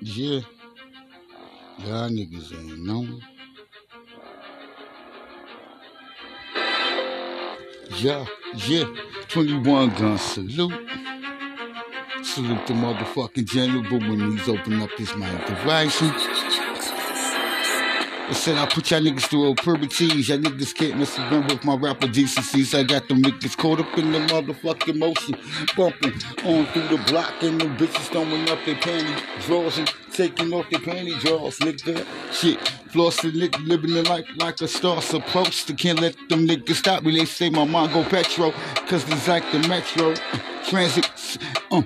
Yeah, y'all niggas ain't know. Yeah, yeah, 21 gun salute. Salute the motherfucking general, when he's open up his mind devices. I said I put y'all niggas through puberties. Y'all niggas can't mess around with my rapper decencies. I got them niggas caught up in the motherfucking motion. Bumping on through the block and the bitches throwing up their panty drawers and taking off their panty drawers, nigga. Shit, flossing nigga living the life like a star supposed to. Can't let them niggas stop me. They say my mind go petro, cause it's like the metro. Transit, uh,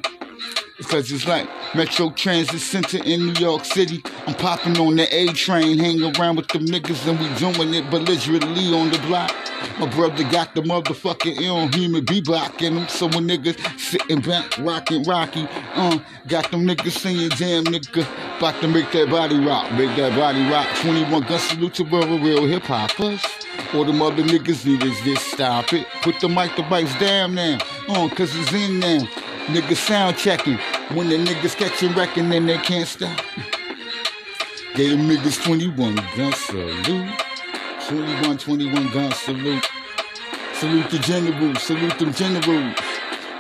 Cause it's like Metro Transit Center in New York City. I'm popping on the A train, hanging around with them niggas, and we doing it belligerently on the block. My brother got the motherfucking ill human bebop in him, so when niggas sitting back, rocking Rocky, uh, got them niggas saying, damn nigga, about to make that body rock, make that body rock. 21 gun salute to real, real hip hoppers. All them other niggas need is just stop it. Put the mic the bites down now, uh, cause it's in now. Niggas sound checking. When the niggas catch catching wrecking, then they can't stop. Gave them niggas 21 gun salute. 21, 21 gun salute. Salute the generals, salute them generals.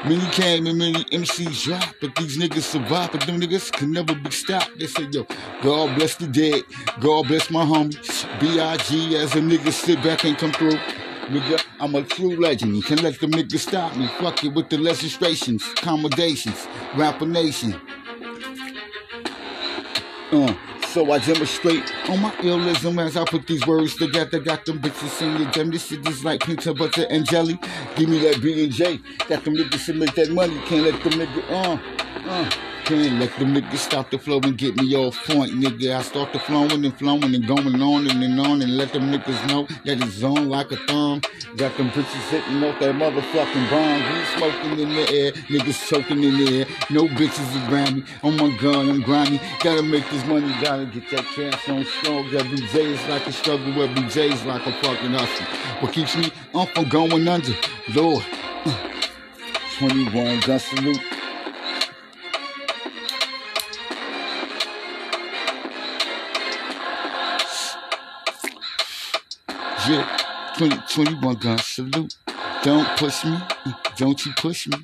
Many came and many MCs dropped, but these niggas survived. But them niggas can never be stopped. They say, yo, God bless the dead. God bless my homies. B.I.G. as a nigga sit back and come through. Nigga, I'm a true legend. You can let the niggas stop me. Fuck it with the legislations, accommodations, rapper nation. Uh, so I demonstrate on my illism as I put these words together. Got them bitches in your gem. This shit is like peanut butter and jelly. Give me that B and J. Got them niggas to make that money. Can't let them niggas uh uh. Let them niggas stop the flow and get me off point, nigga. I start the flowing and flowing and going on and, and on and let them niggas know that it's on like a thumb. Got them bitches hitting off that motherfucking bomb. We smoking in the air, niggas choking in the air. No bitches around me. On my gun, I'm grimy. Gotta make this money, gotta get that cash on strong. Every day is like a struggle, every day is like a fucking hustle. What keeps me up from going under? Lord. Uh, 21 gun salute. Yeah, 20, 21 gun salute. Don't push me, mm, don't you push me.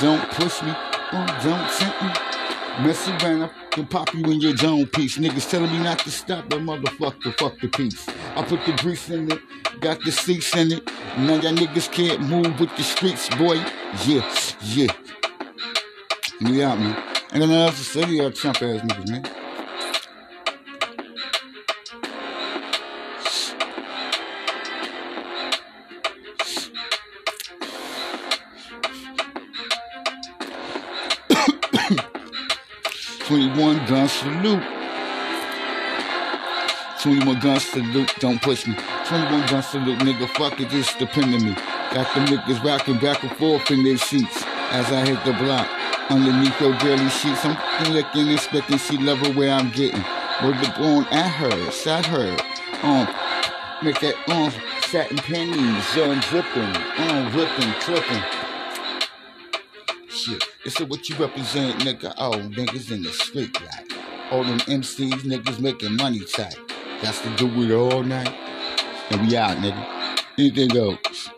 Don't push me, oh, don't tempt me. Mess around, I can pop you in your zone piece. Niggas telling me not to stop, but motherfucker, fuck the piece. I put the grease in it, got the seats in it. Now y'all niggas can't move with the streets, boy. Yeah, yeah. Me out, man. And then I to say, y'all chump ass niggas, man. Twenty-one gun salute. Twenty-one gun salute. Don't push me. Twenty-one gun salute, nigga. Fuck it, just depend on me. Got them niggas rocking back and forth in their seats as I hit the block. Underneath your girly sheets, I'm licking, expecting she love her where I'm getting. Word the going at her, sat her. Um, make that um satin panties, on dripping, um ripping, clipping. Shit, this is what you represent, nigga. Oh, niggas in the street like all them MCs, niggas making money tight. That's to do it all night. And we out, nigga. Anything else?